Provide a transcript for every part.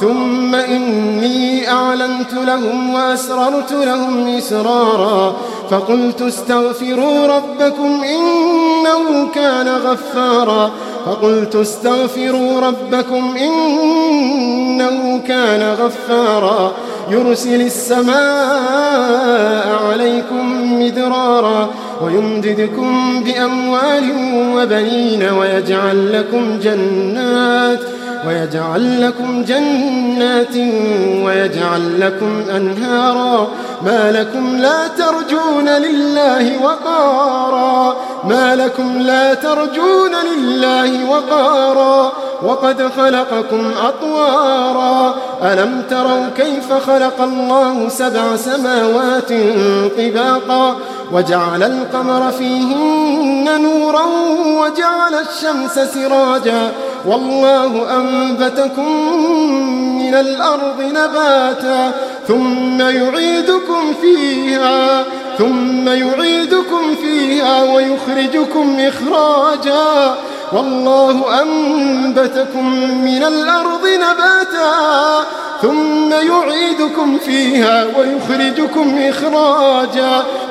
ثم إني أعلنت لهم وأسررت لهم إسرارا فقلت استغفروا ربكم إنه كان غفارا فقلت استغفروا ربكم إنه كان غفارا يرسل السماء عليكم مدرارا ويمددكم بأموال وبنين ويجعل لكم جنات ويجعل لكم جنات ويجعل لكم أنهارا ما لكم لا ترجون لله وقارا ما لكم لا ترجون لله وقارا وقد خلقكم أطوارا ألم تروا كيف خلق الله سبع سماوات طباقا وجعل القمر فيهن نورا وجعل الشمس سراجا والله أنبتكم من الأرض نباتا ثم يعيدكم فيها ثم يعيدكم فيها ويخرجكم إخراجا. والله أنبتكم من الأرض نباتا ثم يعيدكم فيها ويخرجكم إخراجا.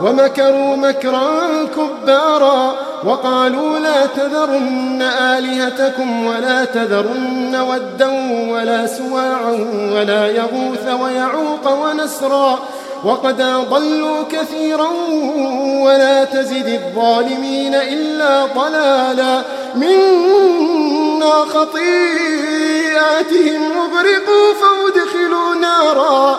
ومكروا مكرا كبارا وقالوا لا تذرن آلهتكم ولا تذرن ودا ولا سواعا ولا يغوث ويعوق ونسرا وقد ضلوا كثيرا ولا تزد الظالمين إلا ضلالا منا خطيئاتهم مغرقوا فأدخلوا نارا